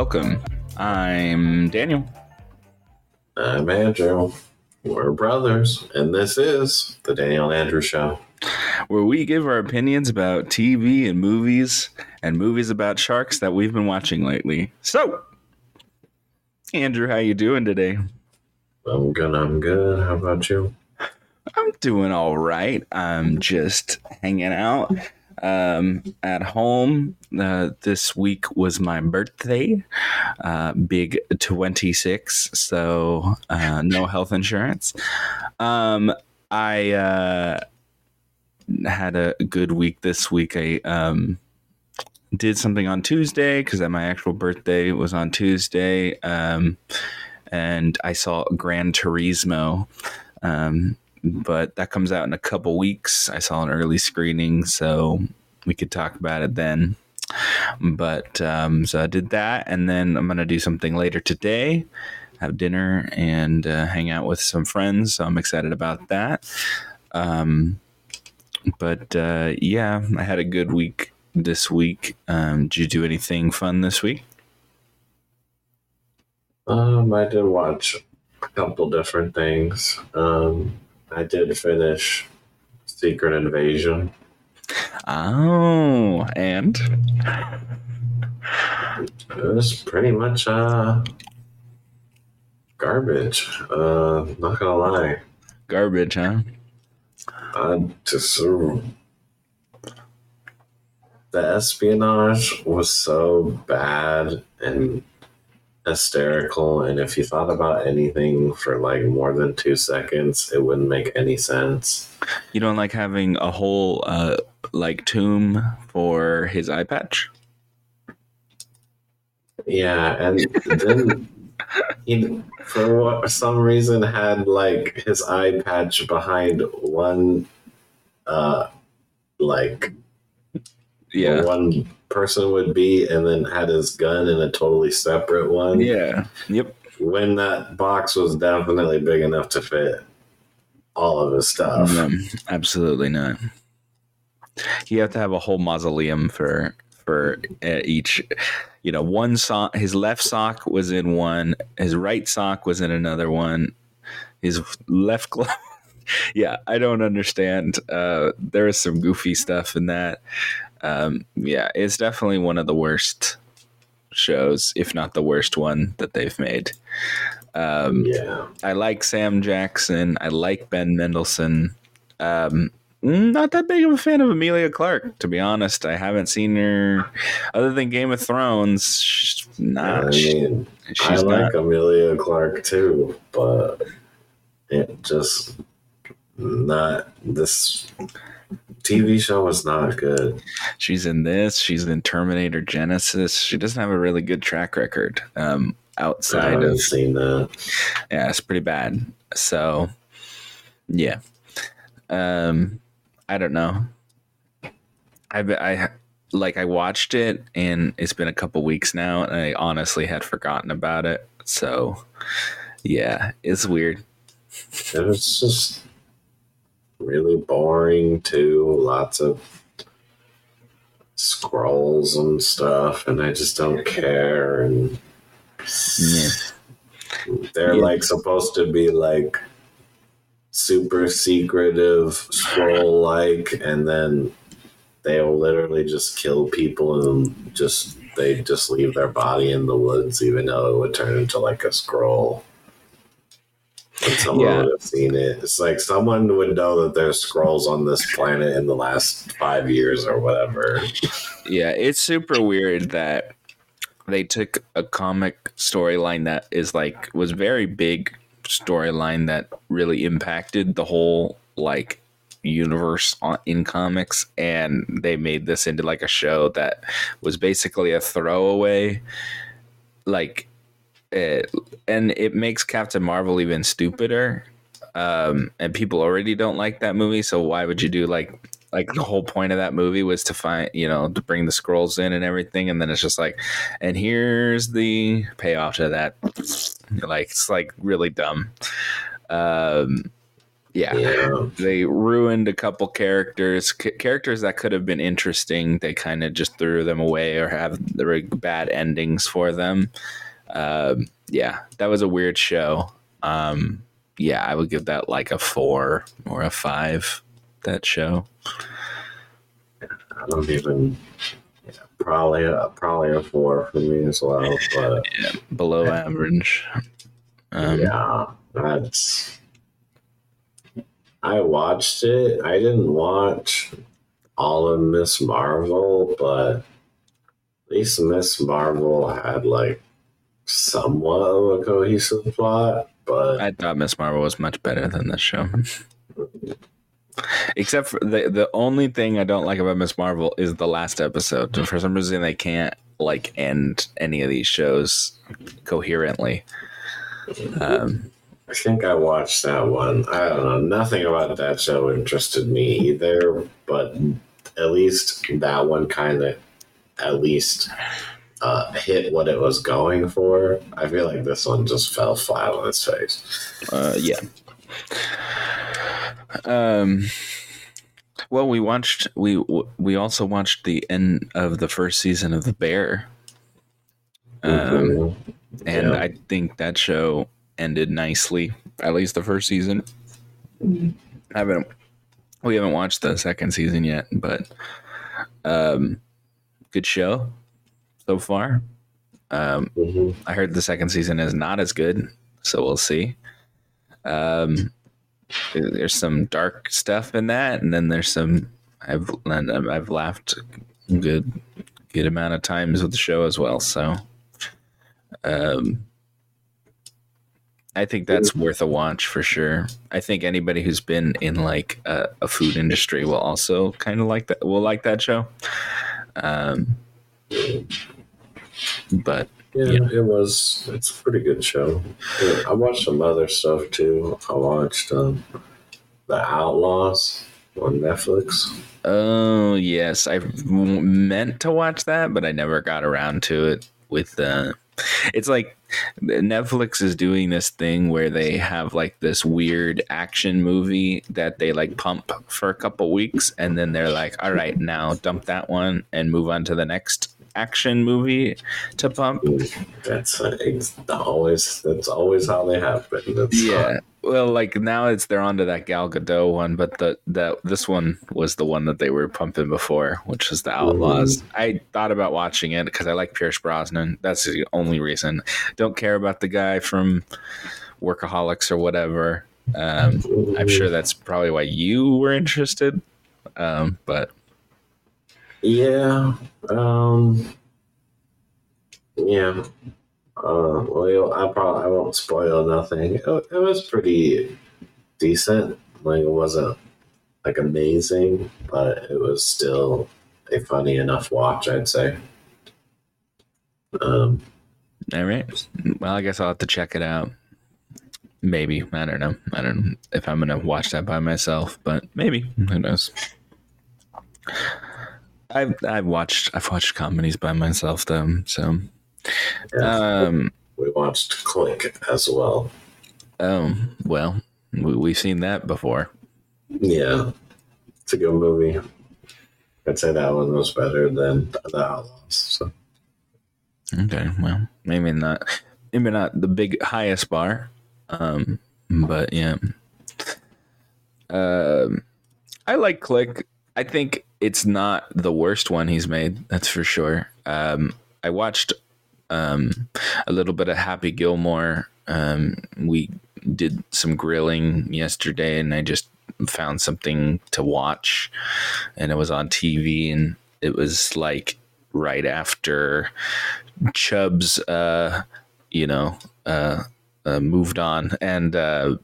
welcome. I'm Daniel. I'm Andrew. We're brothers, and this is the Daniel and Andrew Show. where we give our opinions about TV and movies and movies about sharks that we've been watching lately. So, Andrew, how you doing today? I'm good. I'm good. How about you? I'm doing all right. I'm just hanging out um, at home. Uh, this week was my birthday, uh, big 26, so uh, no health insurance. Um, I uh, had a good week this week. I um, did something on Tuesday because my actual birthday was on Tuesday. Um, and I saw Gran Turismo. Um, but that comes out in a couple weeks. I saw an early screening, so we could talk about it then. But um, so I did that, and then I'm gonna do something later today, have dinner and uh, hang out with some friends. So I'm excited about that. Um, but uh, yeah, I had a good week this week. Um, did you do anything fun this week? Um, I did watch a couple different things. Um, I did finish Secret Invasion. Oh, and It was pretty much uh garbage. Uh, not gonna lie. garbage, huh? I just uh, the espionage was so bad and hysterical, and if you thought about anything for like more than two seconds, it wouldn't make any sense. You don't like having a whole uh, like tomb for his eye patch? Yeah, and then he, for what, some reason, had like his eye patch behind one, uh, like Yeah, one person would be, and then had his gun in a totally separate one. yeah, yep. When that box was definitely big enough to fit all of his stuff. No, absolutely not. You have to have a whole mausoleum for for uh, each. You know, one sock. His left sock was in one. His right sock was in another one. His left glove. yeah, I don't understand. Uh, there is some goofy stuff in that. Um, yeah, it's definitely one of the worst shows, if not the worst one that they've made. Um, Yeah. I like Sam Jackson. I like Ben Mendelsohn. Um, not that big of a fan of Emilia Clarke, to be honest. I haven't seen her other than Game of Thrones. She's I not. mean, I she's like not. Emilia Clarke too, but it just not this TV show was not good. She's in this. She's in Terminator Genisys. She doesn't have a really good track record um, outside of. seen that. Yeah, it's pretty bad. So, yeah. Um, I don't know. I I like I watched it and it's been a couple weeks now and I honestly had forgotten about it. So, yeah, it's weird. It was just really boring too. Lots of scrolls and stuff, and I just don't care. And Yeah. they're Yeah. like supposed to be like super secretive scroll like, and then they'll literally just kill people and just they just leave their body in the woods, even though it would turn into like a scroll. And someone Yeah. would have seen it. It's like someone would know that there's scrolls on this planet in the last five years or whatever. Yeah, it's super weird that they took a comic storyline that is like was very big storyline that really impacted the whole like universe on, in comics and they made this into like a show that was basically a throwaway like it, and it makes Captain Marvel even stupider um and people already don't like that movie so why would you do like like the whole point of that movie was to find you know to bring the scrolls in and everything and then it's just like and here's the payoff to that like it's like really dumb um yeah, Yeah. they ruined a couple characters, C- characters that could have been interesting. They kind of just threw them away or have bad endings for them. Um, yeah, that was a weird show. Um, yeah, I would give that like a four or a five. That show. I don't even. Yeah, probably a, probably a four for me as well. But below average. Um, yeah, that's. I watched it. I didn't watch all of Miss Marvel, but at least Miss Marvel had like somewhat of a cohesive plot. But I thought Miss Marvel was much better than this show. Except for the the only thing I don't like about Miss Marvel is the last episode. For some reason, they can't like end any of these shows coherently. Um, I think I watched that one. I don't know. Nothing about that show interested me either, but at least that one kind of at least uh, hit what it was going for. I feel like this one just fell flat on its face. uh, yeah. Um. Well, we watched we we also watched the end of the first season of The Bear. Um, Mhm. and Yeah. I think that show ended nicely. At least the first season. I haven't we haven't watched the second season yet, but um, good show so far. Um, Mhm. I heard the second season is not as good, so we'll see. Um, there's some dark stuff in that, and then there's some I've I've laughed a good good amount of times with the show as well. So, um, I think that's worth a watch for sure. I think anybody who's been in like a, a food industry will also kind of like that. Will like that show. Um, but Yeah, it was. It's a pretty good show. I watched some other stuff too. I watched um, The Outlaws on Netflix. Oh yes, I meant to watch that, but I never got around to it. With uh, it's like Netflix is doing this thing where they have like this weird action movie that they like pump for a couple weeks, and then they're like, "All right, now dump that one and move on to the next action movie to pump." That's uh, always that's always how they happen. That's Yeah. Well, like now it's they're onto that Gal Gadot one, but the that this one was the one that they were pumping before, which is the Outlaws. I thought about watching it because I like Pierce Brosnan. That's the only reason. Don't care about the guy from Workaholics or whatever. Um, I'm sure that's probably why you were interested. Um, but Yeah. Um. Yeah. Uh, well, I probably I won't spoil nothing. It, it was pretty decent. Like it wasn't like amazing, but it was still a funny enough watch. I'd say. Um. all right. Well, I guess I'll have to check it out. Maybe I don't know. I don't know if I'm gonna watch that by myself, but maybe who knows. I've I've watched I've watched comedies by myself though, so yeah, um we watched Click as well. oh well we, we've seen that before. Yeah, it's a good movie. I'd say that one was better than The Outlaws. So. Okay, well maybe not maybe not the big highest bar, um, but yeah. Um, I like Click. I think it's not the worst one he's made. That's for sure. Um, I watched um, a little bit of Happy Gilmore. Um, we did some grilling yesterday, and I just found something to watch, and it was on TV, and it was like right after Chubbs, uh, you know, uh, uh, moved on, and uh,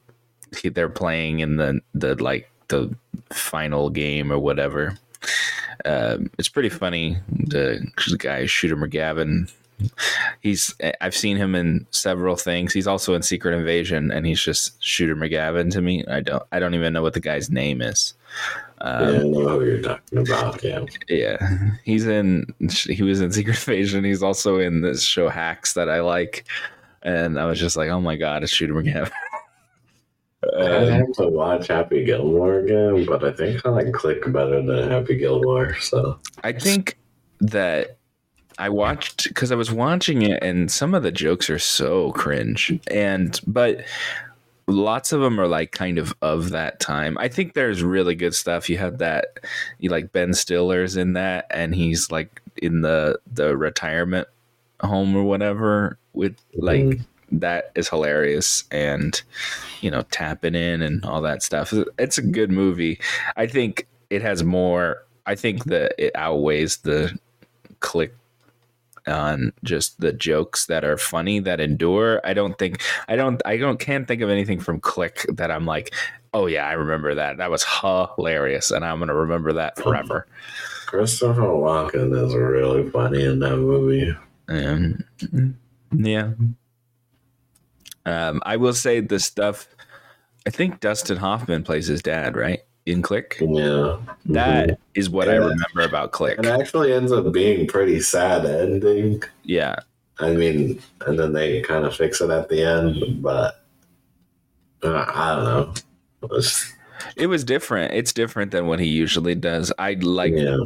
he, they're playing in the the like the final game or whatever. Um, it's pretty funny. The, the guy Shooter McGavin. He's I've seen him in several things. He's also in Secret Invasion, and he's just Shooter McGavin to me. I don't I don't even know what the guy's name is. yeah, Um, I know who you're talking about. Yeah. yeah, he's in. He was in Secret Invasion. He's also in this show Hacks that I like, and I was just like, oh my god, it's Shooter McGavin. I Um, have to watch Happy Gilmore again, but I think I like Click better than Happy Gilmore. So I think that I watched because I was watching it, and some of the jokes are so cringe, and but lots of them are like kind of of that time. I think there's really good stuff. You have that, you like Ben Stiller's in that, and he's like in the the retirement home or whatever with like Mhm. That is hilarious and you know tapping in and all that stuff. It's a good movie. I think it has more i think that it outweighs the click on just the jokes that are funny that endure. I don't think i don't i don't can't think of anything from click that i'm like oh yeah i remember that. That was hilarious and i'm gonna remember that forever. Christopher Walken is really funny in that movie. Um, yeah. Um, I will say the stuff. I think Dustin Hoffman plays his dad, right? In Click. Yeah, That is what I Yeah. remember about Click. it actually ends up being pretty sad ending. Yeah. I mean, and then they kind of fix it at the end, but uh, I don't know. It's- It was different. It's different than what he usually does. I like yeah,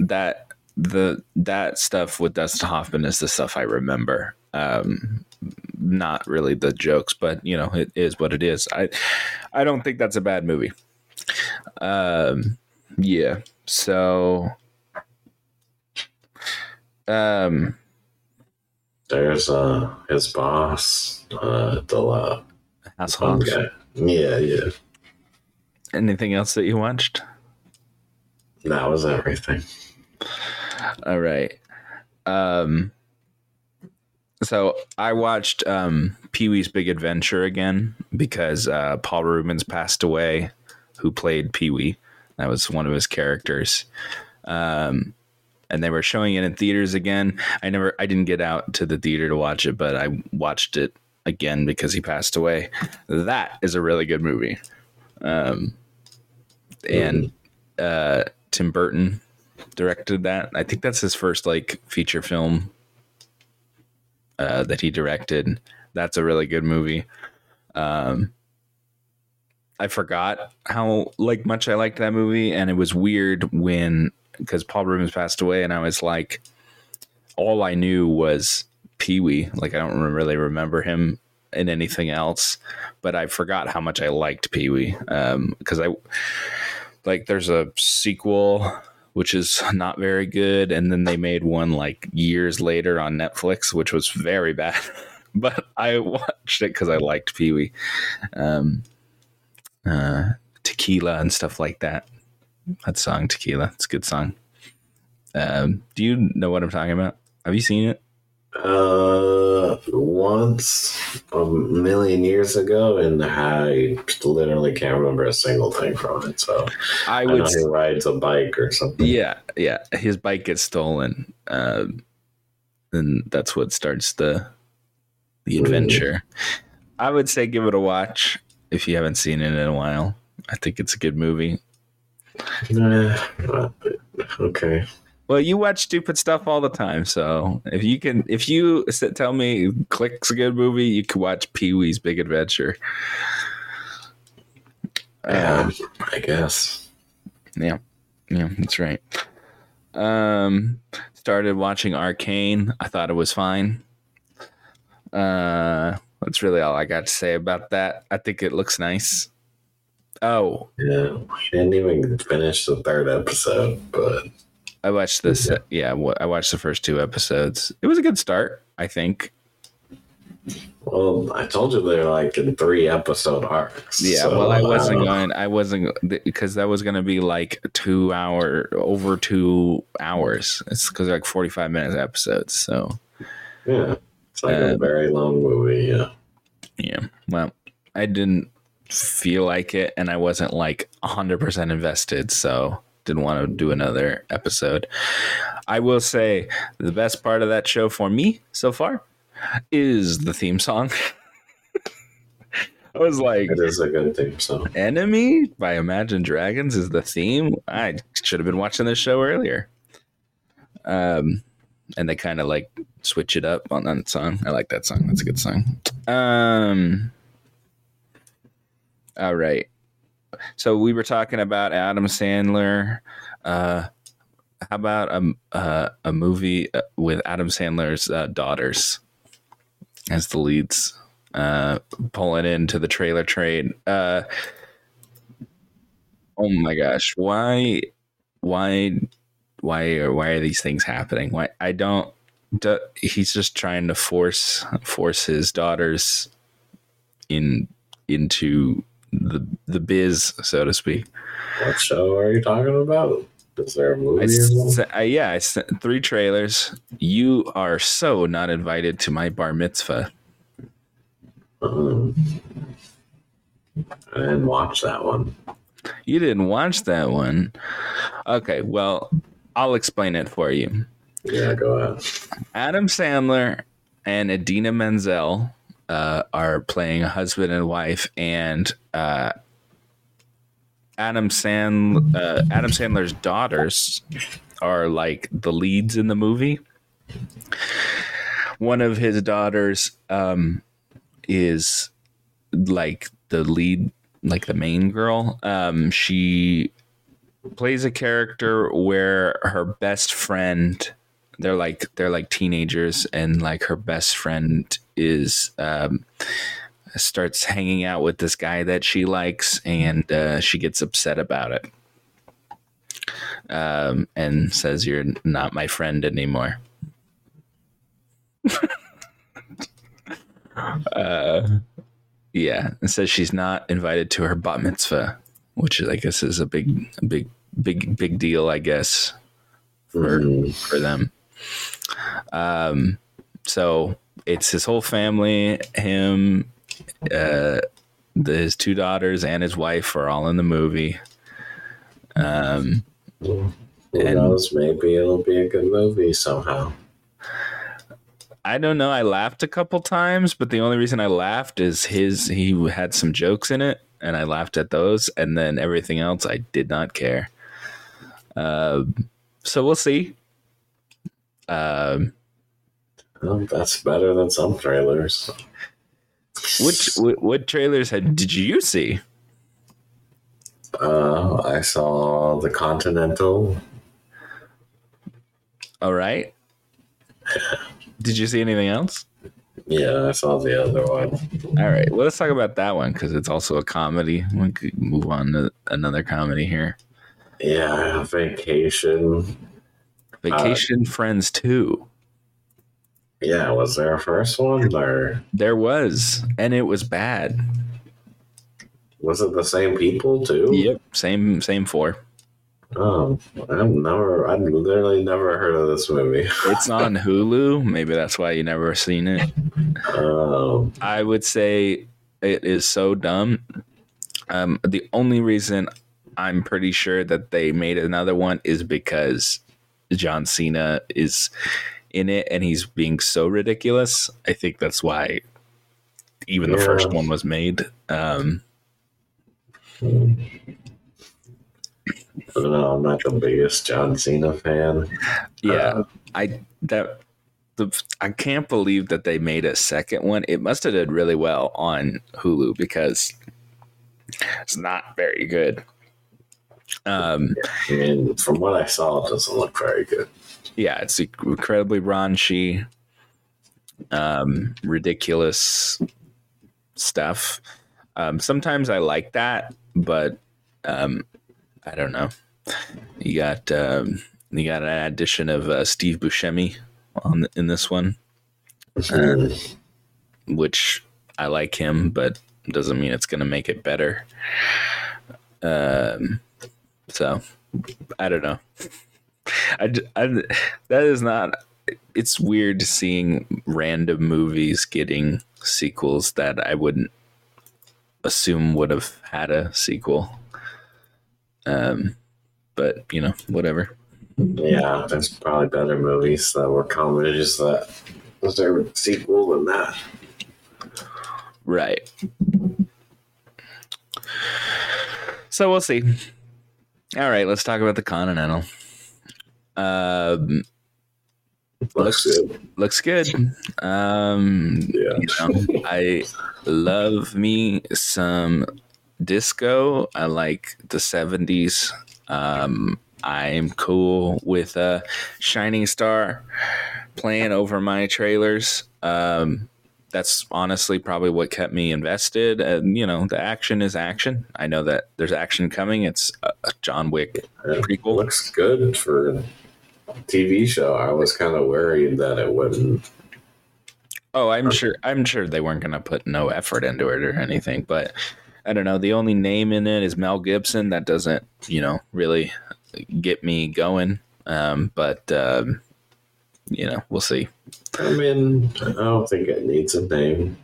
that the that stuff with Dustin Hoffman is the stuff I remember. Um, not really the jokes, but you know, it is what it is. I I don't think that's a bad movie. Um, yeah. So, um, there's uh his boss, uh, the uh, Hasselhoff. guy. Yeah, yeah. Anything else that you watched? That was everything. All right. Um so I watched um Pee Wee's Big Adventure again because uh Paul Reubens passed away who played Pee Wee. That was one of his characters. Um and they were showing it in theaters again. I never I didn't get out to the theater to watch it, but I watched it again because he passed away. That is a really good movie. Um and uh Tim Burton directed that. I think that's his first like feature film uh, that he directed. That's a really good movie. Um, I forgot how like much I liked that movie, and it was weird when because Paul Reubens passed away, and I was like, all I knew was Pee Wee. Like I don't really remember him in anything else, but I forgot how much I liked Pee Wee because I like there's a sequel which is not very good. And then they made one like years later on Netflix, which was very bad. but I watched it because I liked Pee Wee, um, uh, Tequila, and stuff like that. That song, Tequila, it's a good song. Um, do you know what I'm talking about? Have you seen it? Uh, once a million years ago, and I literally can't remember a single thing from it. So I I would. know he rides a bike or something. Yeah, yeah. His bike gets stolen, um, and that's what starts the the adventure. I would say give it a watch if you haven't seen it in a while. I think it's a good movie. Uh, okay. Well, you watch stupid stuff all the time, so if you can, if you tell me Click's a good movie, you can watch Pee Wee's Big Adventure. Yeah, Um, I guess. Yeah, yeah, that's right. Um, started watching Arcane. I thought it was fine. Uh, that's really all I got to say about that. I think it looks nice. Oh, Yeah, we didn't even finish the third episode, but I watched this. Yeah, I watched the first two episodes. It was a good start, I think. well, I told you they're like in three episode arcs. Yeah, so well, I wasn't don't going. I wasn't because that was going to be like two hour over two hours. It's because they're like forty five minutes episodes. So Yeah, it's like a Um, very long movie. Yeah. yeah, well, I didn't feel like it, and I wasn't like hundred percent invested. So didn't want to do another episode. I will say the best part of that show for me so far is the theme song. I was like, It is a good theme song. Enemy by Imagine Dragons is the theme. I should have been watching this show earlier. Um, and they kind of like switch it up on that song. I like that song. That's a good song. Um, All right. So we were talking about Adam Sandler. Uh, how about a uh, a movie uh, with Adam Sandler's uh, daughters as the leads, uh, pulling into the trailer trade? Uh, oh my gosh, why, why, why are why are these things happening? Why I don't. Do, he's just trying to force force his daughters in into the the biz, so to speak. What show are you talking about? Is there a movie? I or s- something? I- yeah, I sent three trailers. You are so not invited to my bar mitzvah. Um, I didn't watch that one. You didn't watch that one. Okay, well, I'll explain it for you. Yeah, go ahead. Adam Sandler and Idina Menzel uh, are playing a husband and wife, and uh, Adam Sand uh, Adam Sandler's daughters are like the leads in the movie. One of his daughters um, is like the lead, like the main girl. Um, she plays a character where her best friend they're like they're like teenagers and like her best friend is um starts hanging out with this guy that she likes and uh, she gets upset about it. Um and says you're not my friend anymore. Uh yeah. And says she's not invited to her bat mitzvah which i guess is a big a big big big deal i guess for Mm, for them. Um, so it's his whole family, him, uh, the, his two daughters, and his wife are all in the movie. Um, who And- knows? Maybe it'll be a good movie somehow. I don't know. I laughed a couple times, but the only reason I laughed is his he had some jokes in it, and I laughed at those, and then everything else I did not care. Um, so we'll see. Um, Well, that's better than some trailers. which what, what trailers had did you see? Uh, I saw The Continental. All right. Did you see anything else? Yeah, I saw the other one. All right. Well, let's talk about that one because it's also a comedy. We could move on to another comedy here. Yeah, Vacation. Vacation Friends 2. Yeah, was there a first one or There was, and it was bad. was it the same people too? Yep. Same same four. Oh, I've never, I've literally never heard of this movie. It's on Hulu. Maybe that's why you never seen it. Um, I would say it is so dumb. Um, the only reason I'm pretty sure that they made another one is because John Cena is in it and he's being so ridiculous. I think that's why even the Yeah. first one was made. Um, I don't know. I'm not the biggest John Cena fan. yeah, Uh, I that the I can't believe that they made a second one. It must have did really well on Hulu because it's not very good. Um, I mean, from what I saw, it doesn't look very good. yeah, it's incredibly raunchy, um, ridiculous stuff. Um, sometimes I like that, but um, I don't know. You got um, you got an addition of uh, Steve Buscemi on in this one, Um, which I like him, but doesn't mean it's going to make it better. Um, so I don't know. I, I- that is not. It's weird seeing random movies getting sequels that I wouldn't assume would have had a sequel. Um, but you know, whatever. yeah, there's probably better movies that were comedies that was there a sequel than that. Right. So we'll see. All right, let's talk about the Continental. Um, Looks good. looks good. Um, Yeah. you know, I love me some disco. I like the 70s. Um, I'm cool with uh, Shining Star playing over my trailers. Um, that's honestly probably what kept me invested. And you know, the action is action. I know that there's action coming. It's a, John Wick It prequel. looks good for a TV show. I was kind of worried that it wouldn't. Oh, I'm sure. I'm sure they weren't going to put no effort into it or anything. But I don't know. The only name in it is Mel Gibson. That doesn't, you know, really get me going. Um, but um, you know, we'll see. I mean, I don't think it needs a name.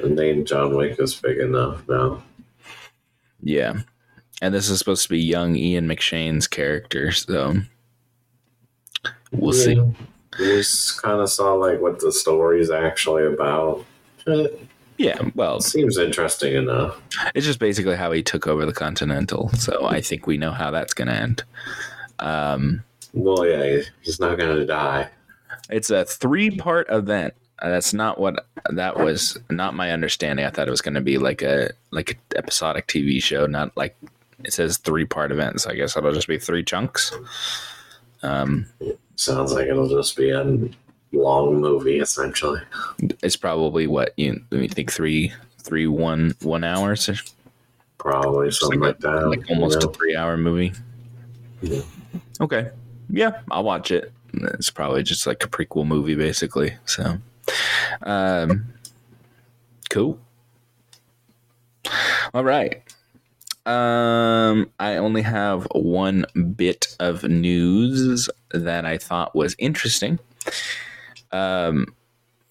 The name John Wick is big enough now. Yeah, and this is supposed to be young Ian McShane's character, so we'll see. Yeah. We just kind of saw like what the story's actually about. Yeah, well, seems interesting enough. it's just basically how he took over the Continental. So I think we know how that's going to end. Um, Well, yeah, he's not gonna die. It's a three part event. Uh, That's not what that was. Not my understanding. I thought it was going to be like a like an episodic TV show. Not like it says three part event. So I guess it'll just be three chunks. Um, Sounds like it'll just be a long movie essentially. it's probably what you you think three three one one hours, or Probably something like like, that. like almost a three hour movie. Yeah. Okay, yeah, I'll watch it. It's probably just like a prequel movie, basically. So, um, cool. All right. Um, I only have one bit of news that I thought was interesting. Um,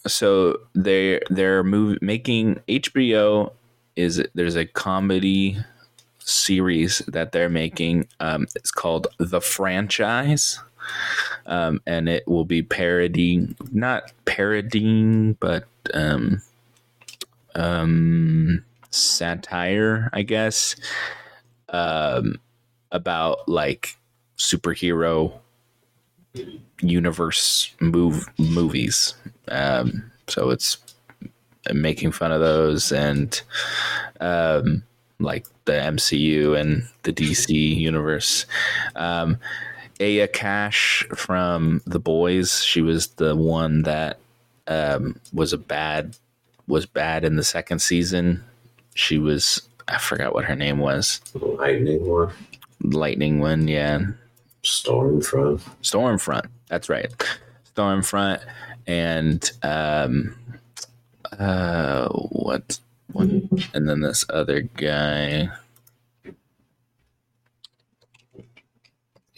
so they they're move, making HBO is there's a comedy series that they're making. Um, it's called The Franchise. Um, and it will be parodying, not parodying, but um, um, satire, I guess, um, about like superhero universe move movies. Um, so it's making fun of those and um, like the MCU and the DC universe. Um, Aya Cash from The Boys, she was the one that um, was a bad was bad in the second season. She was I forgot what her name was. lightning one, Lightning one, yeah. Stormfront. Stormfront. That's right. Stormfront and um uh what what and then this other guy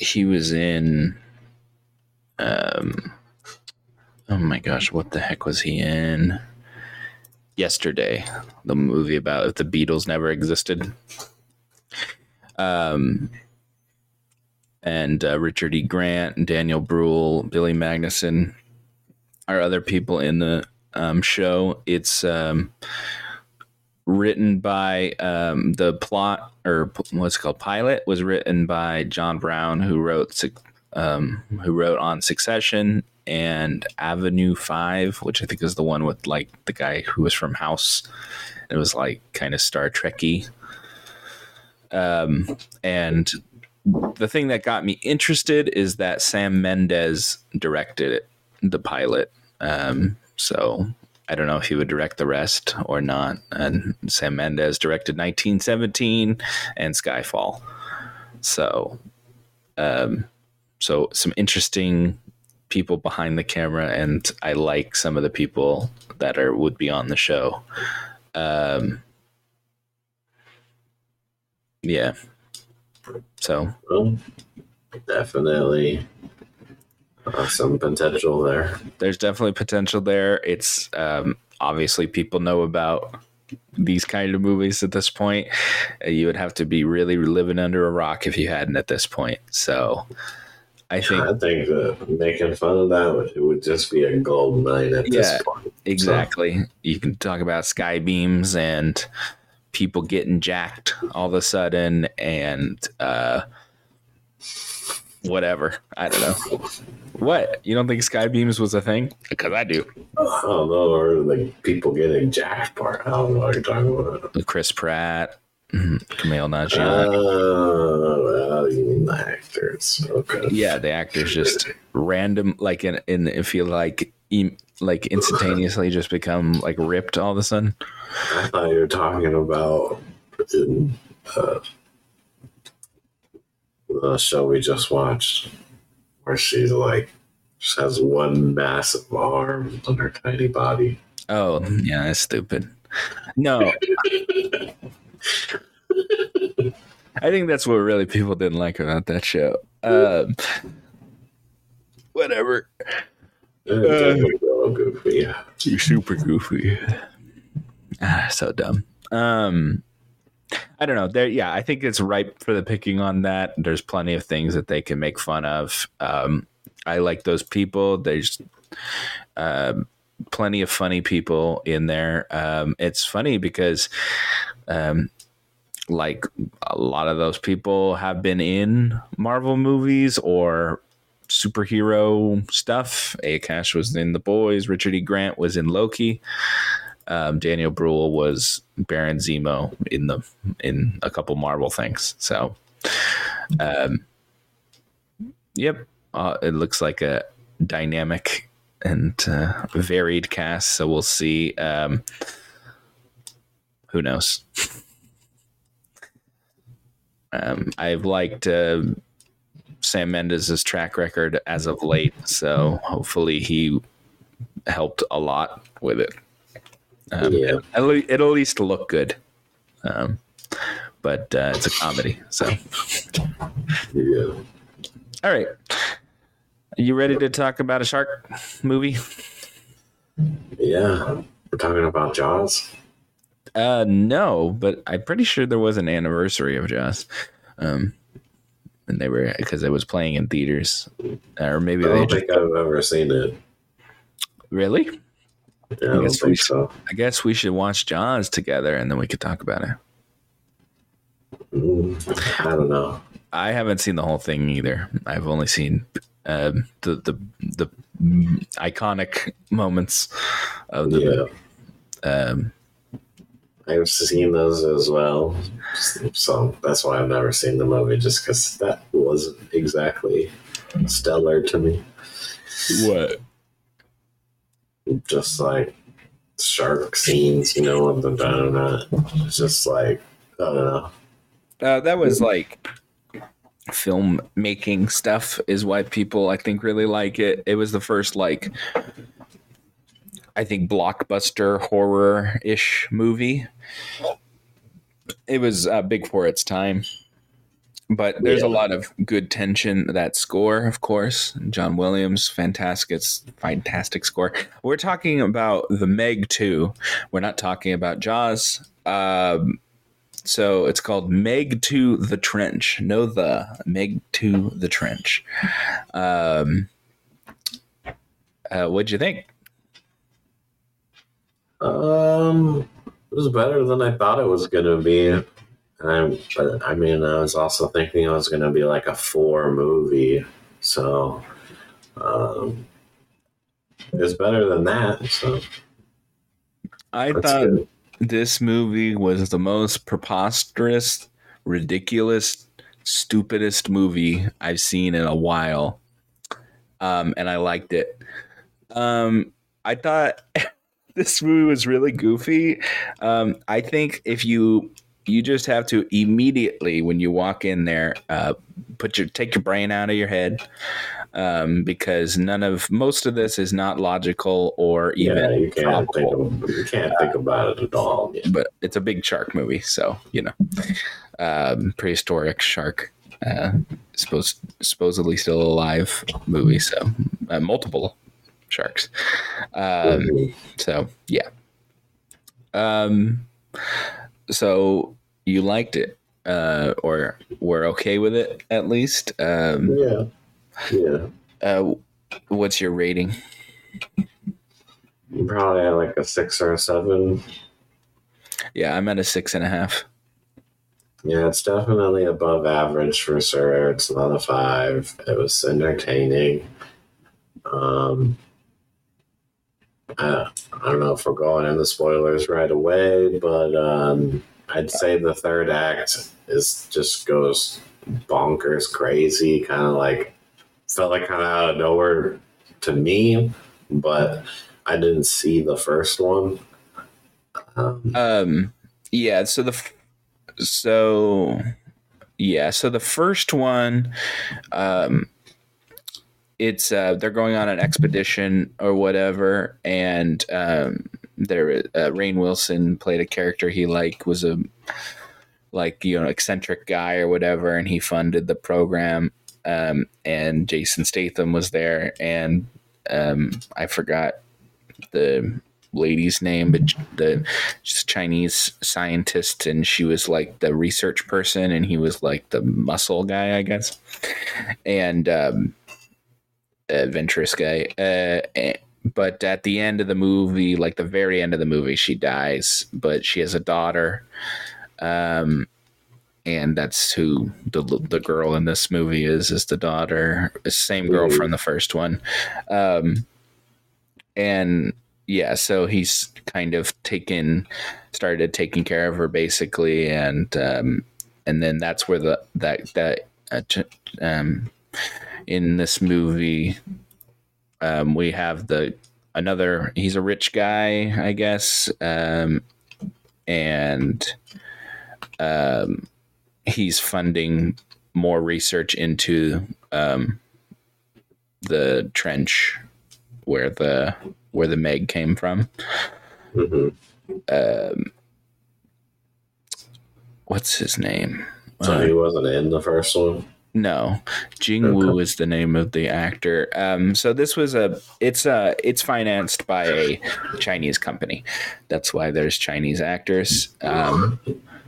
he was in um oh my gosh what the heck was he in yesterday the movie about if the beatles never existed um and uh, Richard E. Grant, Daniel Bruhl, Billy Magnussen are other people in the um, show. It's um, written by um, the plot or what's it called pilot was written by Jon Brown, who wrote um, who wrote on Succession and Avenue Five, which I think is the one with like the guy who was from House. It was like kind of Star Trekky. Um, and the thing that got me interested is that Sam Mendes directed it, the pilot. Um, so I don't know if he would direct the rest or not. And Sam Mendes directed 1917 and Skyfall. So, um, so some interesting people behind the camera, and I like some of the people that are would be on the show. Um, yeah. So Well, definitely some potential there. there's definitely potential there. It's um, obviously people know about these kind of movies at this point. Uh, You would have to be really living under a rock if you hadn't at this point. So I think I think that making fun of that would, it would just be a gold mine at Yeah. this point. exactly. You can talk about sky beams and people getting jacked all of a sudden and uh, whatever. I don't know. What? You don't think sky beams was a thing? Because I do. I don't know, or like people getting jacked part. I don't know what you're talking about. Chris Pratt. Kumail Nanjiani. Oh, well, you mean the actors? Okay. yeah, the actors just random, like in in if you like. em- like instantaneously just become like ripped all of a sudden. I thought you were talking about in uh, the show we just watched, where she like she has one massive arm on her tiny body. Oh, yeah, that's stupid. No. I think that's what really people didn't like about that show. Um, whatever. Uh, goofy. You're super goofy. Ah, so dumb. Um, I don't know. There, yeah, I think it's ripe for the picking on that. There's plenty of things that they can make fun of. Um, I like those people. There's um, plenty of funny people in there. Um, it's funny because, um, like a lot of those people have been in Marvel movies or superhero stuff. Aya Cash was in The Boys. Richard E. Grant was in Loki. Um, Daniel Bruhl was Baron Zemo in the in a couple Marvel things. So, um, yep, uh, it looks like a dynamic and uh, varied cast. So we'll see. Um, who knows? um, I've liked. Uh, Sam Mendes' track record as of late. So hopefully he helped a lot with it. Um, Yeah. at le- it'll at least look good. Um, but uh, it's a comedy. So, Yeah. all right. Are you ready to talk about a shark movie? Yeah. We're talking about Jaws. Uh, no, but I'm pretty sure there was an anniversary of Jaws. Um, and they were because it was playing in theaters, or maybe I don't just think I've ever seen it. really. Yeah, I guess we think should- so. I guess we should watch Jaws together, and then we could talk about it. Mm, I don't know. I haven't seen the whole thing either. I've only seen um, the the the iconic moments of the. Yeah. Um, I've seen those as well. So that's why I've never seen the movie, just because that wasn't exactly stellar to me. what? Just like shark scenes, you know, and the donut. It's just like, I don't know. Uh, that was like film making stuff is why people I think really like it. It was the first like I think blockbuster horror ish movie. It was uh, big for its time, but there's a lot of good tension. That score, of course, John Williams, fantastic, fantastic score. We're talking about the Meg two. We're not talking about Jaws. Um, so it's called Meg 2 the Trench. No, the Meg 2 the Trench. Um, uh, what'd you think? Um, it was better than I thought it was gonna be. And I, but I mean, I was also thinking it was gonna be like a four movie. So, um, it's better than that. So I that's thought good. this movie was the most preposterous, ridiculous, stupidest movie I've seen in a while. Um, and I liked it. Um, I thought this movie was really goofy. Um, I think if you you just have to immediately when you walk in there, uh, put your take your brain out of your head. Um, because none of most of this is not logical or even yeah, you can't think of, you can't think about it at all. Yeah. but it's a big shark movie, so you know, um, prehistoric shark, uh, supposed supposedly still alive movie, so uh, multiple sharks. Um, Mhm. so yeah. Um, so you liked it, uh, or were okay with it at least. Um, yeah, yeah. uh, what's your rating? Probably at like a six or a seven. Yeah, I'm at a six and a half. Yeah, it's definitely above average for sure. It's not a five. It was entertaining. Um, I, I don't know if we're going into spoilers right away, but um, I'd say the third act is just goes bonkers crazy, kind of like felt like kind of out of nowhere to me, but I didn't see the first one. Um, Um, yeah. So the so yeah. So the first one, um, it's uh, they're going on an expedition or whatever, and um, there uh, Rainn Wilson played a character he like was a like you know eccentric guy or whatever, and he funded the program. Um, and Jason Statham was there, and um, I forgot the lady's name, but the Chinese scientist, and she was like the research person, and he was like the muscle guy, I guess, and um, adventurous guy. Uh, eh, but at the end of the movie, like the very end of the movie, she dies, but she has a daughter. Um, and that's who the the girl in this movie is is the daughter, same girl from the first one. Um, and yeah, so he's kind of taken started taking care of her basically, and um, and then that's where the that that uh, um, in this movie um, we have the another he's a rich guy i guess um, and um, he's funding more research into um, the trench where the where the meg came from mhm. um, what's his name So Uh, he wasn't in the first one. No, Jing Wu is the name of the actor. Um, so this was a it's a it's financed by a Chinese company. That's why there's Chinese actors. Um,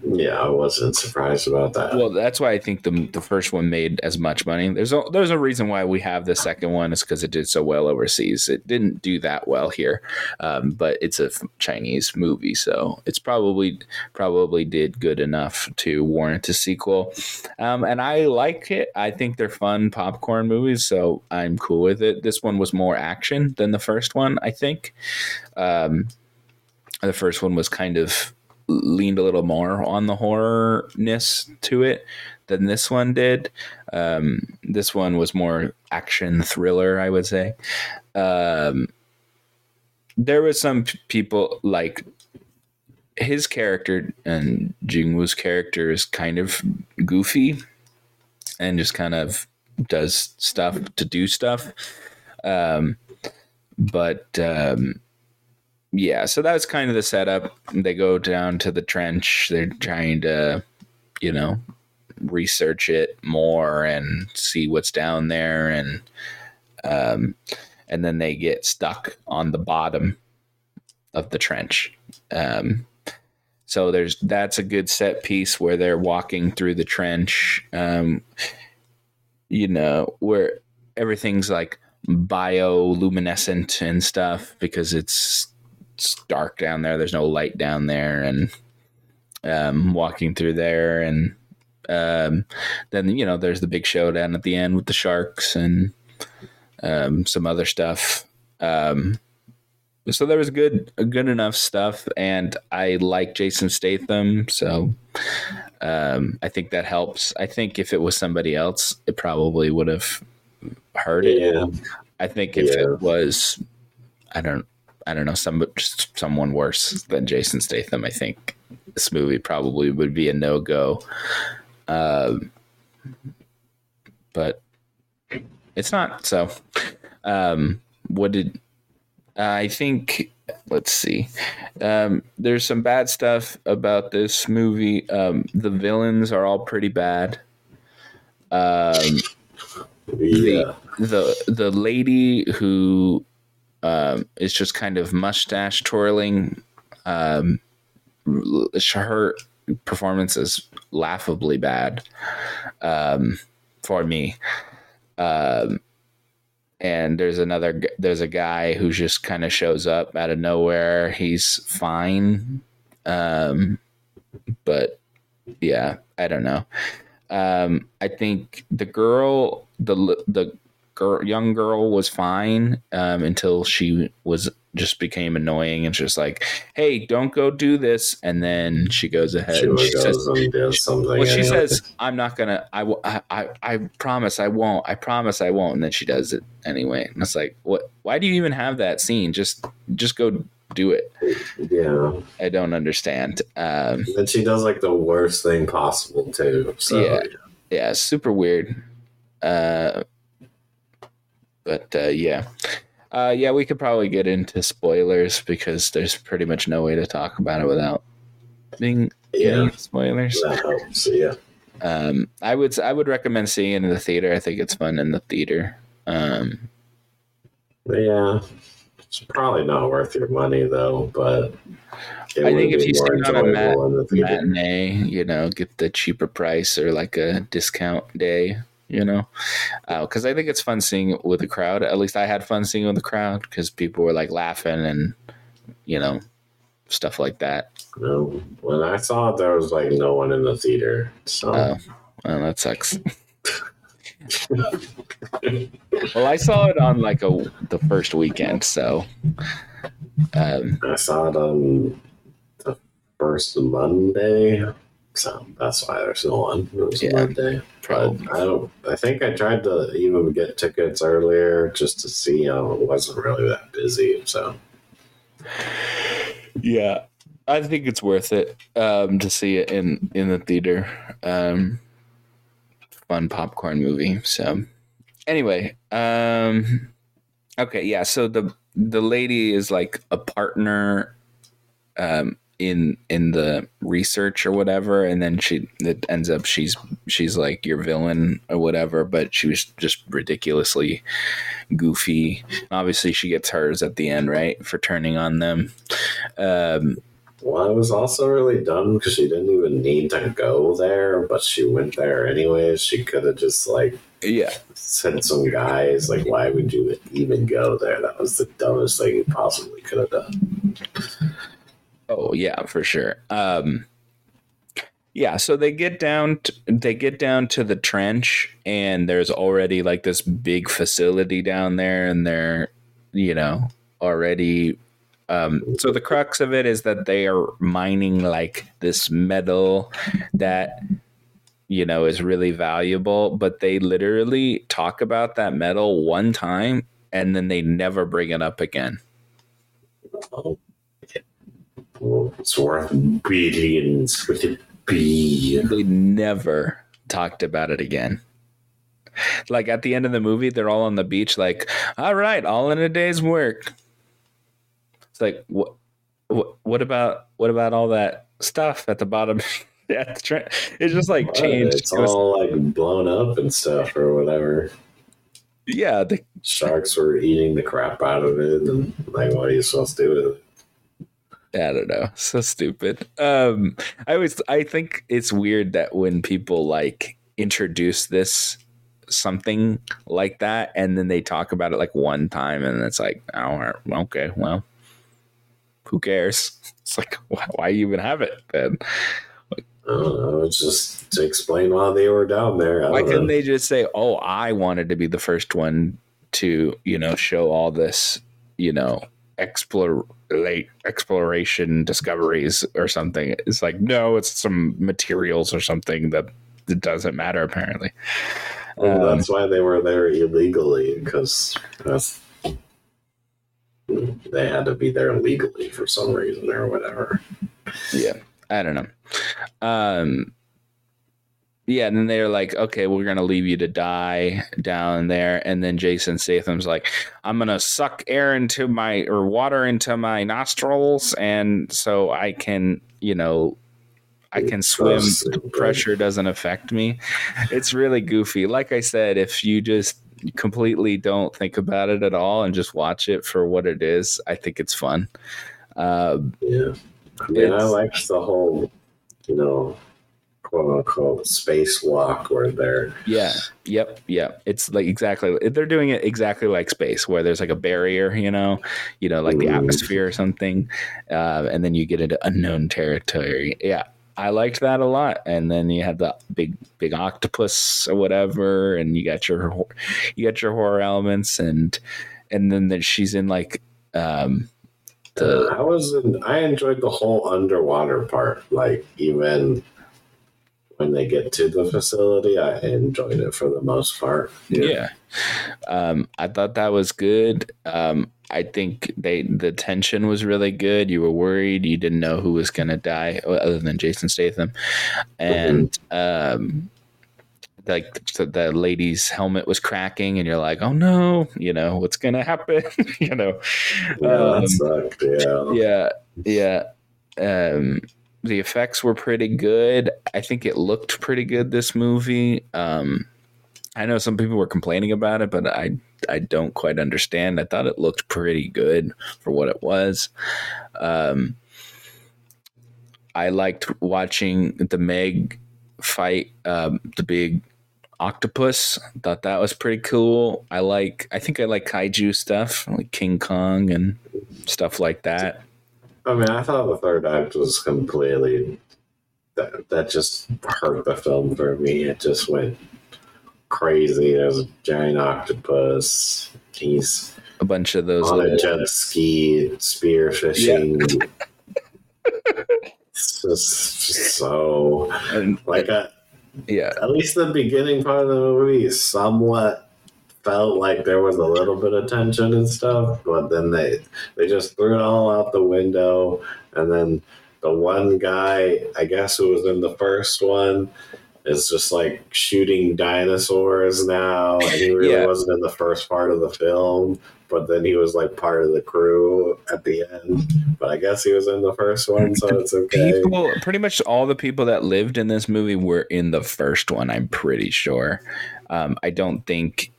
Yeah, I wasn't surprised about that. well, that's why I think the the first one made as much money. There's a, there's a reason why we have the second one is because it did so well overseas. It didn't do that well here, um, but it's a Chinese movie, so it's probably probably did good enough to warrant a sequel. Um, and I like it. I think they're fun popcorn movies, so I'm cool with it. This one was more action than the first one, I think. Um, the first one was kind of leaned a little more on the horrorness to it than this one did. Um, this one was more action thriller, I would say. Um, there was some p- people like his character and Jing Wu's character is kind of goofy and just kind of does stuff to do stuff. Um, but um, yeah, so that was kind of the setup. They go down to the trench. They're trying to, you know, research it more and see what's down there, and um, and then they get stuck on the bottom of the trench. Um, so there's that's a good set piece where they're walking through the trench. Um, you know, where everything's like bioluminescent and stuff because it's it's dark down there. There's no light down there, and um, walking through there, and um, then you know there's the big showdown at the end with the sharks and um, some other stuff. Um, so there was good, good enough stuff, and I like Jason Statham, so um, I think that helps. I think if it was somebody else, it probably would have hurt it. yeah, I think if Yeah. it was, I don't, I don't know, some just someone worse than Jason Statham, I think this movie probably would be a no go. Um, but it's not. So, um, what did I think? Let's see. Um, there's some bad stuff about this movie. Um, the villains are all pretty bad. Um, yeah. the the lady who um, is just kind of mustache twirling. Um, her performance is laughably bad um, for me. Um, and there's another there's a guy who just kind of shows up out of nowhere. He's fine, um, but yeah, I don't know. Um, I think the girl, the the girl, young girl was fine um, until she was just became annoying and just like, "Hey, don't go do this," and then she goes ahead. She, and she says, and well, she says, "I'm not gonna. I, I, I, I promise I won't. I promise I won't." And then she does it anyway. And it's like, what? Why do you even have that scene? Just, just go do it. yeah. I don't understand. Um, And she does like the worst thing possible too. So Yeah. yeah, super weird. Uh, but uh, yeah, uh, yeah, we could probably get into spoilers because there's pretty much no way to talk about it without being yeah, spoilers. helps. Yeah, Um, I would I would recommend seeing it in the theater. I think it's fun in the theater. Um, yeah. It's probably not worth your money though, but I think if you see on a the matinee, you know, get the cheaper price or like a discount day, you know, because I think it's fun seeing it with a crowd. At least I had fun seeing it with a crowd because people were like laughing and you know stuff like that. No, when I saw it, there was like no one in the theater. So Oh, well, that sucks. well, I saw it on like a the first weekend, so um, I saw it on the first Monday. So that's why there's no one. It was Yeah. bad day. probably I don't. I think I tried to even get tickets earlier just to see. how it wasn't really that busy. So Yeah, I think it's worth it um, to see it in in the theater. Um, fun popcorn movie. So, anyway, um, okay, yeah. So the the lady is like a partner um, in in the research or whatever, and then she it ends up she's she's like your villain or whatever, but she was just ridiculously goofy. Obviously, she gets hers at the end, right, for turning on them. Um, well, it was also really dumb because she didn't even need to go there, but she went there anyways. She could have just like yeah, sent some guys. Like, why would you even go there? That was the dumbest thing you possibly could have done. Oh yeah, for sure. Um, yeah, so they get down. To, they get down to the trench, and there's already like this big facility down there, and they're you know already. Um, so the crux of it is that they are mining like this metal that you know is really valuable, but they literally talk about that metal one time, and then they never bring it up again. Oh, well, it's worth billions with a B. they never talked about it again. Like at the end of the movie, they're all on the beach, like, all right, all in a day's work. It's like, what, what, what about, what about all that stuff at the bottom? yeah, the tra- it's just like changed. It's It was- all like blown up and stuff or whatever. yeah, the, Sharks were eating the crap out of it, and like, what are you supposed to do with it? I don't know. So stupid. Um, I always I think it's weird that when people like introduce this something like that and then they talk about it like one time and it's like, oh, okay, well, who cares? It's like, why, why even have it then? I don't know. It's just to explain why they were down there. I Why couldn't know. they just say, oh, I wanted to be the first one to, you know, show all this, you know, explore exploration discoveries or something. It's like, no, it's some materials or something that it doesn't matter apparently. Well, Um, that's why they were there illegally because they had to be there legally for some reason or whatever. yeah, I don't know. Um, yeah, and then they're like, okay, we're gonna leave you to die down there, and then Jason Statham's like, I'm gonna suck air into my or water into my nostrils, and so I can, you know, I can swim. Pressure doesn't affect me. It's really goofy. Like I said, if you just completely don't think about it at all and just watch it for what it is, I think it's fun. Um, Yeah. I mean, I liked the whole, you know, quote unquote spacewalk where they're Yeah. Yep. Yep. It's like exactly they're doing it exactly like space, where there's like a barrier, you know, you know, like the Mm. atmosphere or something, uh, and then you get into unknown territory. Yeah. I liked that a lot. And then you had the big big octopus or whatever, and you got your you got your horror elements, and and then that she's in like um the I was in, I enjoyed the whole underwater part. Like even when they get to the facility, I enjoyed it for the most part. yeah. Um, I thought that was good. Um, I think they the tension was really good. You were worried. You didn't know who was gonna die, other than Jason Statham, and um, like the, the lady's helmet was cracking, and you're like, oh no, you know what's gonna happen, you know. Yeah, Um, that sucked. Yeah. yeah, yeah. Um, the effects were pretty good. I think it looked pretty good. This movie. Um, I know some people were complaining about it, but I I don't quite understand. I thought it looked pretty good for what it was. Um, I liked watching the Meg fight um, the big octopus. Thought that was pretty cool. I like. I think I like kaiju stuff, like King Kong and stuff like that. I mean, I thought the third act was completely that that just hurt the film for me. It just went crazy. There's a giant octopus. He's A bunch of those. on a jet ski, spear fishing. it's just, just so and, like uh, yeah, at least the beginning part of the movie is somewhat felt like there was a little bit of tension and stuff, but then they they just threw it all out the window, and then the one guy, I guess, who was in the first one. Is just like shooting dinosaurs now, and he really Yeah. wasn't in the first part of the film, but then he was like part of the crew at the end. But I guess he was in the first one, so it's okay. people. Pretty much all the people that lived in this movie were in the first one. I'm pretty sure. Um, I don't think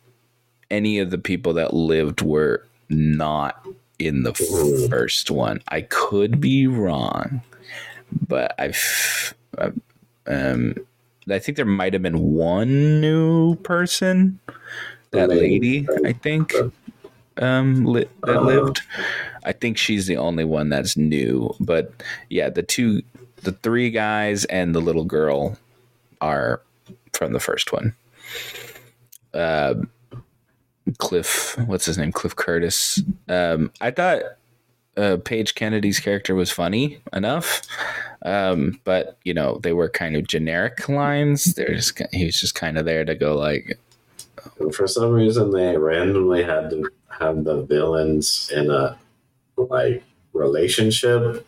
any of the people that lived were not in the first one. I could be wrong, but I've. I, um, I think there might have been one new person. That lady, I think, um, li- that Uh. lived. I think she's the only one that's new. But yeah, the two, the three guys and the little girl are from the first one. Uh, Cliff, what's his name? Cliff Curtis. Um, I thought uh, Page Kennedy's character was funny enough, um, but you know they were kind of generic lines. They're just he was just kind of there to go like, for some reason, they randomly had to have the villains in a like relationship,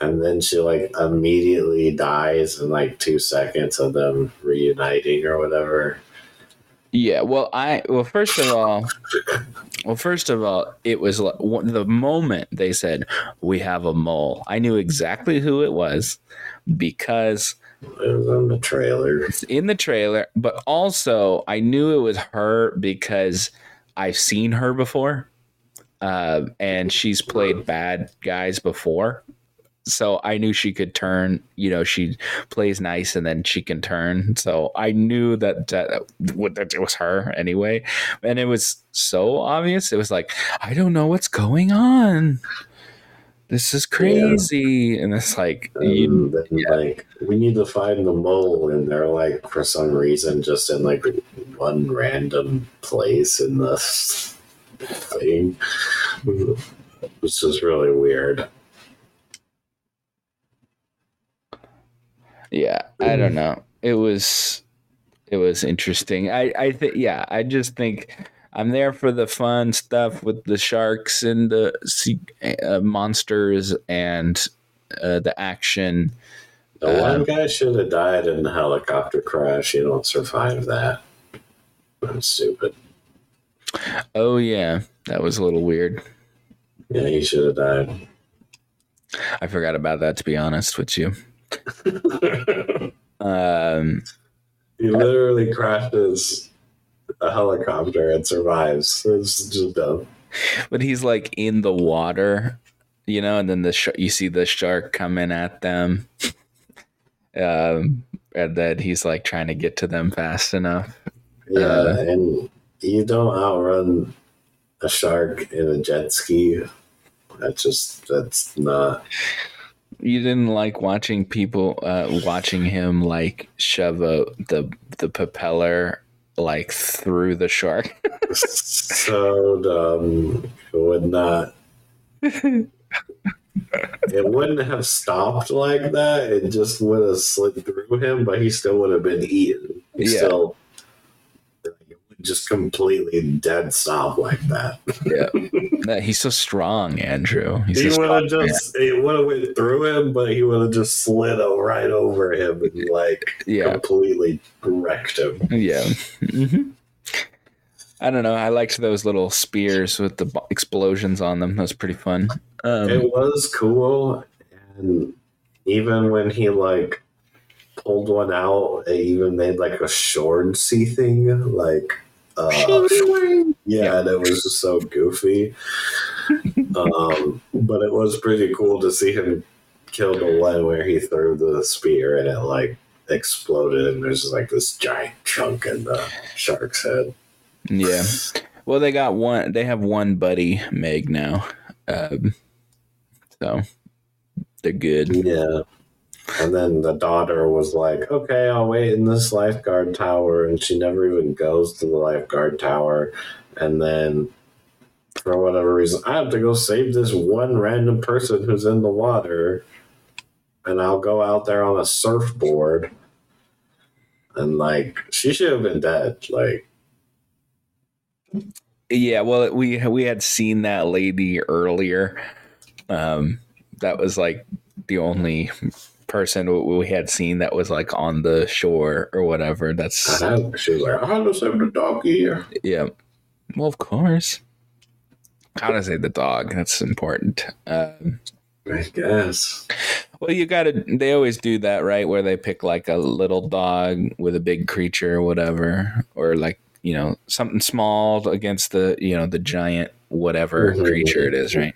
and then she like immediately dies in like two seconds of them reuniting or whatever. Yeah, well, I well first of all, well first of all, it was like, the moment they said we have a mole. I knew exactly who it was because It was in the trailer. it's in the trailer, but also I knew it was her because I've seen her before, uh, and she's played bad guys before. So I knew she could turn. You know, she plays nice, and then she can turn. So I knew that that, that it was her anyway, and it was so obvious. It was like I don't know what's going on. This is crazy, and it's like you, then, like, we need to find the mole, and they're like, for some reason, just in like one random place in this thing. This is really weird. Yeah i don't know it was it was interesting i i think yeah i just think i'm there for the fun stuff with the sharks and the sea, uh, monsters and uh, the action The Uh, one guy should have died in a helicopter crash. You don't survive that. That's stupid. oh yeah that was a little weird Yeah, he should have died. i forgot about that to be honest with you um he literally crashes a helicopter and survives. It's just dumb. but he's like in the water you know and then the sh- you see the shark coming at them um and then he's like trying to get to them fast enough Yeah, Uh, and you don't outrun a shark in a jet ski. That's just that's not you didn't like watching people uh, watching him like shove a, the the propeller like through the shark. so dumb. It would not. it wouldn't have stopped like that. It just would have slid through him, but he still would have been eaten. He Yeah. still just completely dead stop like that. yeah, He's so strong, Andrew. He's he would have just it would have went through him, but he would have just slid right over him and like yeah, completely wrecked him. yeah. hmm I don't know. I liked those little spears with the explosions on them. That was pretty fun. Um, it was cool, and even when he like pulled one out, it even made like a Shornsy thing, like uh, yeah, and it was just so goofy. um, but it was pretty cool to see him kill the one where he threw the spear and it like exploded, and there's like this giant chunk in the shark's head. Yeah. Well, they got one. They have one buddy, Meg now. Um, so they're good. Yeah. And then the daughter was like, okay, I'll wait in this lifeguard tower. And she never even goes to the lifeguard tower. And then, for whatever reason, I have to go save this one random person who's in the water. And I'll go out there on a surfboard. And, like, she should have been dead. Like, Yeah. Well, we we had seen that lady earlier. Um, that was like the only person we had seen that was like on the shore or whatever. That's I she was like, I to save the doggy. yeah. Well, of course. Gotta say the dog. That's important. Um, I guess. Well, you got to. They always do that, right? Where they pick like a little dog with a big creature or whatever, or like you know something small against the you know the giant whatever Mhm. creature it is, right?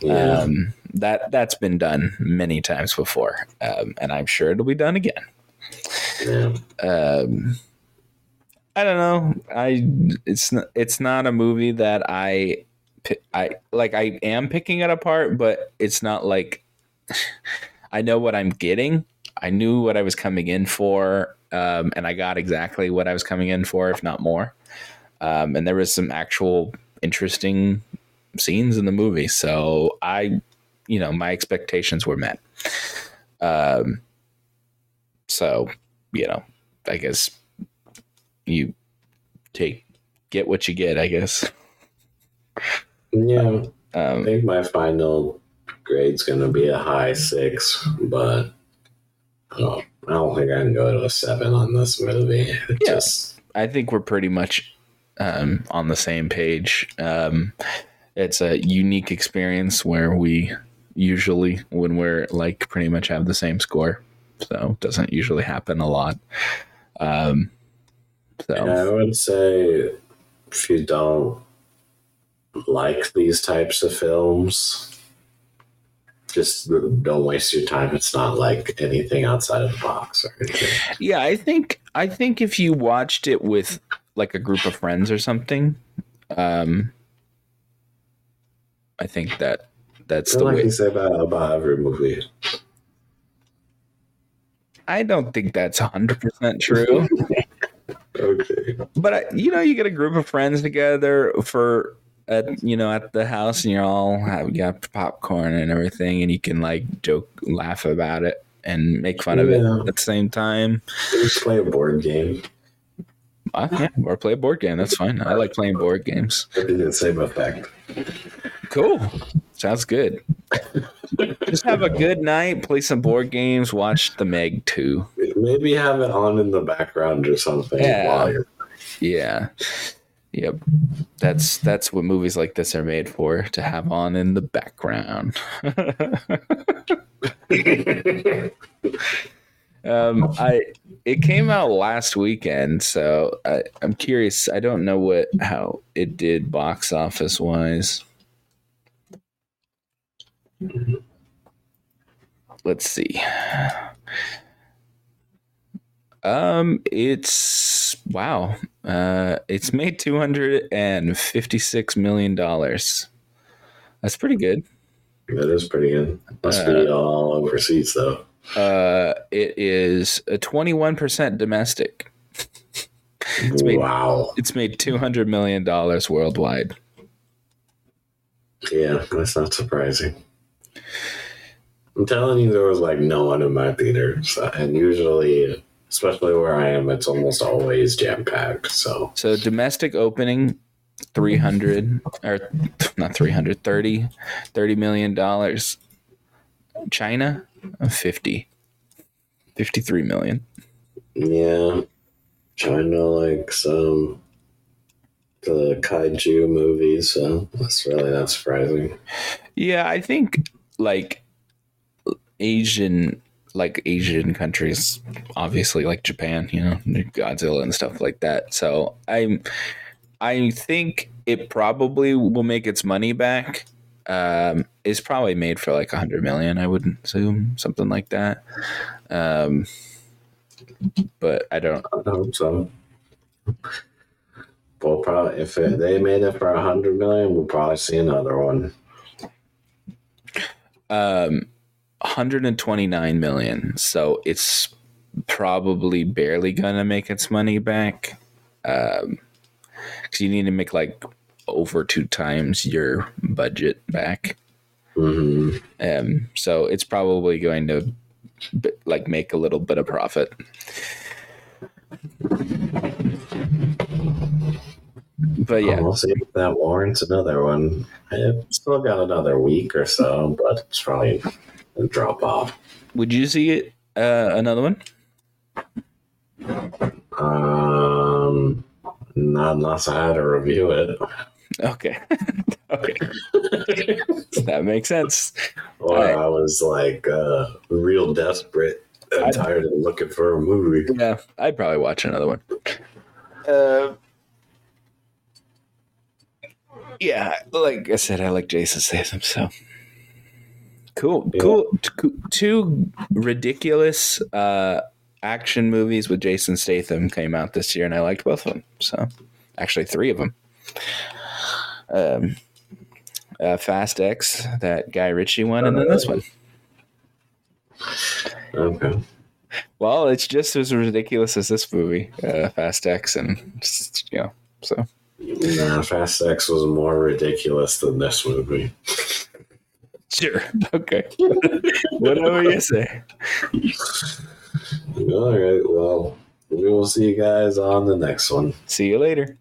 Yeah. Um, that that's been done many times before, um, and I'm sure it'll be done again. yeah. Um, I don't know. I it's not, it's not a movie that I I like. I am picking it apart, but it's not like I know what I'm getting. I knew what I was coming in for, um, and I got exactly what I was coming in for, if not more. Um, and there was some actual interesting scenes in the movie, so I, you know, my expectations were met. Um, so you know, I guess you take get what you get. I guess. Yeah. I Um, think my final grade's gonna be a high six, but I don't, I don't think I can go to a seven on this movie. It Yeah. Just I think we're pretty much um, on the same page. Um, it's a unique experience where we usually, when we're like pretty much have the same score, so doesn't usually happen a lot. Um, so yeah, I would say if you don't like these types of films, just don't waste your time. It's not like anything outside of the box or anything. yeah, I think I think if you watched it with like a group of friends or something, um, I think that that's the like way. you say about, about every movie. I don't think that's hundred percent true. Okay. but I, you know, you get a group of friends together for at you know at the house, and you're all have you got popcorn and everything, and you can like joke, laugh about it, and make fun of it at the same time. Just play a board game. Uh, yeah, or play a board game. That's fine. I like playing board games. It'd be the same effect. Cool. Sounds good. Just have a good night, play some board games, watch The Meg 2. Maybe have it on in the background or something. Yeah. While you're Yeah. Yep. That's that's what movies like this are made for, to have on in the background. um I it came out last weekend, so I, I'm curious. I don't know what how it did box office wise. Let's see. Um, it's wow. Uh, it's made two hundred and fifty-six million dollars. That's pretty good. That is pretty good. Must be all overseas though. Uh, it is a 21% domestic. it's made- wow. It's made 200 million dollars worldwide. Yeah, that's not surprising. I'm telling you, there was like no one in my theater, so, and usually, especially where I am, it's almost always jam packed. So So domestic opening 300 or not 300 30 30 million dollars. China uh, 50 53 million. yeah, China likes um the kaiju movies, so that's really not surprising. Yeah, I think like Asian like Asian countries obviously like Japan, you know, Godzilla and stuff like that. So I'm I think it probably will make its money back. Um it's probably made for like a hundred million, I would assume, something like that. Um but I don't I hope so. We'll probably if it, they made it for a hundred million, we'll probably see another one. Um 129 million. So it's probably barely gonna make its money back um because you need to make like over two times your budget back. Hmm um so it's probably going to like make a little bit of profit but yeah we'll see if that warrants another one. It's still got another week or so, but it's probably a drop off. would you see it uh another one Um, not unless I had to review it. okay okay that makes sense Or Alright. I was like uh, real desperate and I- tired of looking for a movie. Yeah, I'd probably watch another one. Uh, yeah, like I said, I like Jason Statham. So cool, Yeah. cool. T- Two ridiculous uh, action movies with Jason Statham came out this year, and I liked both of them. So actually, three of them. Um, uh, Fast X, that Guy Ritchie one, and then this one. Okay. Well, it's just as ridiculous as this movie, uh, Fast X, and just, you know, so Nah, Fast X was more ridiculous than this movie. sure, okay, whatever you say. All right. Well, we will see you guys on the next one. See you later.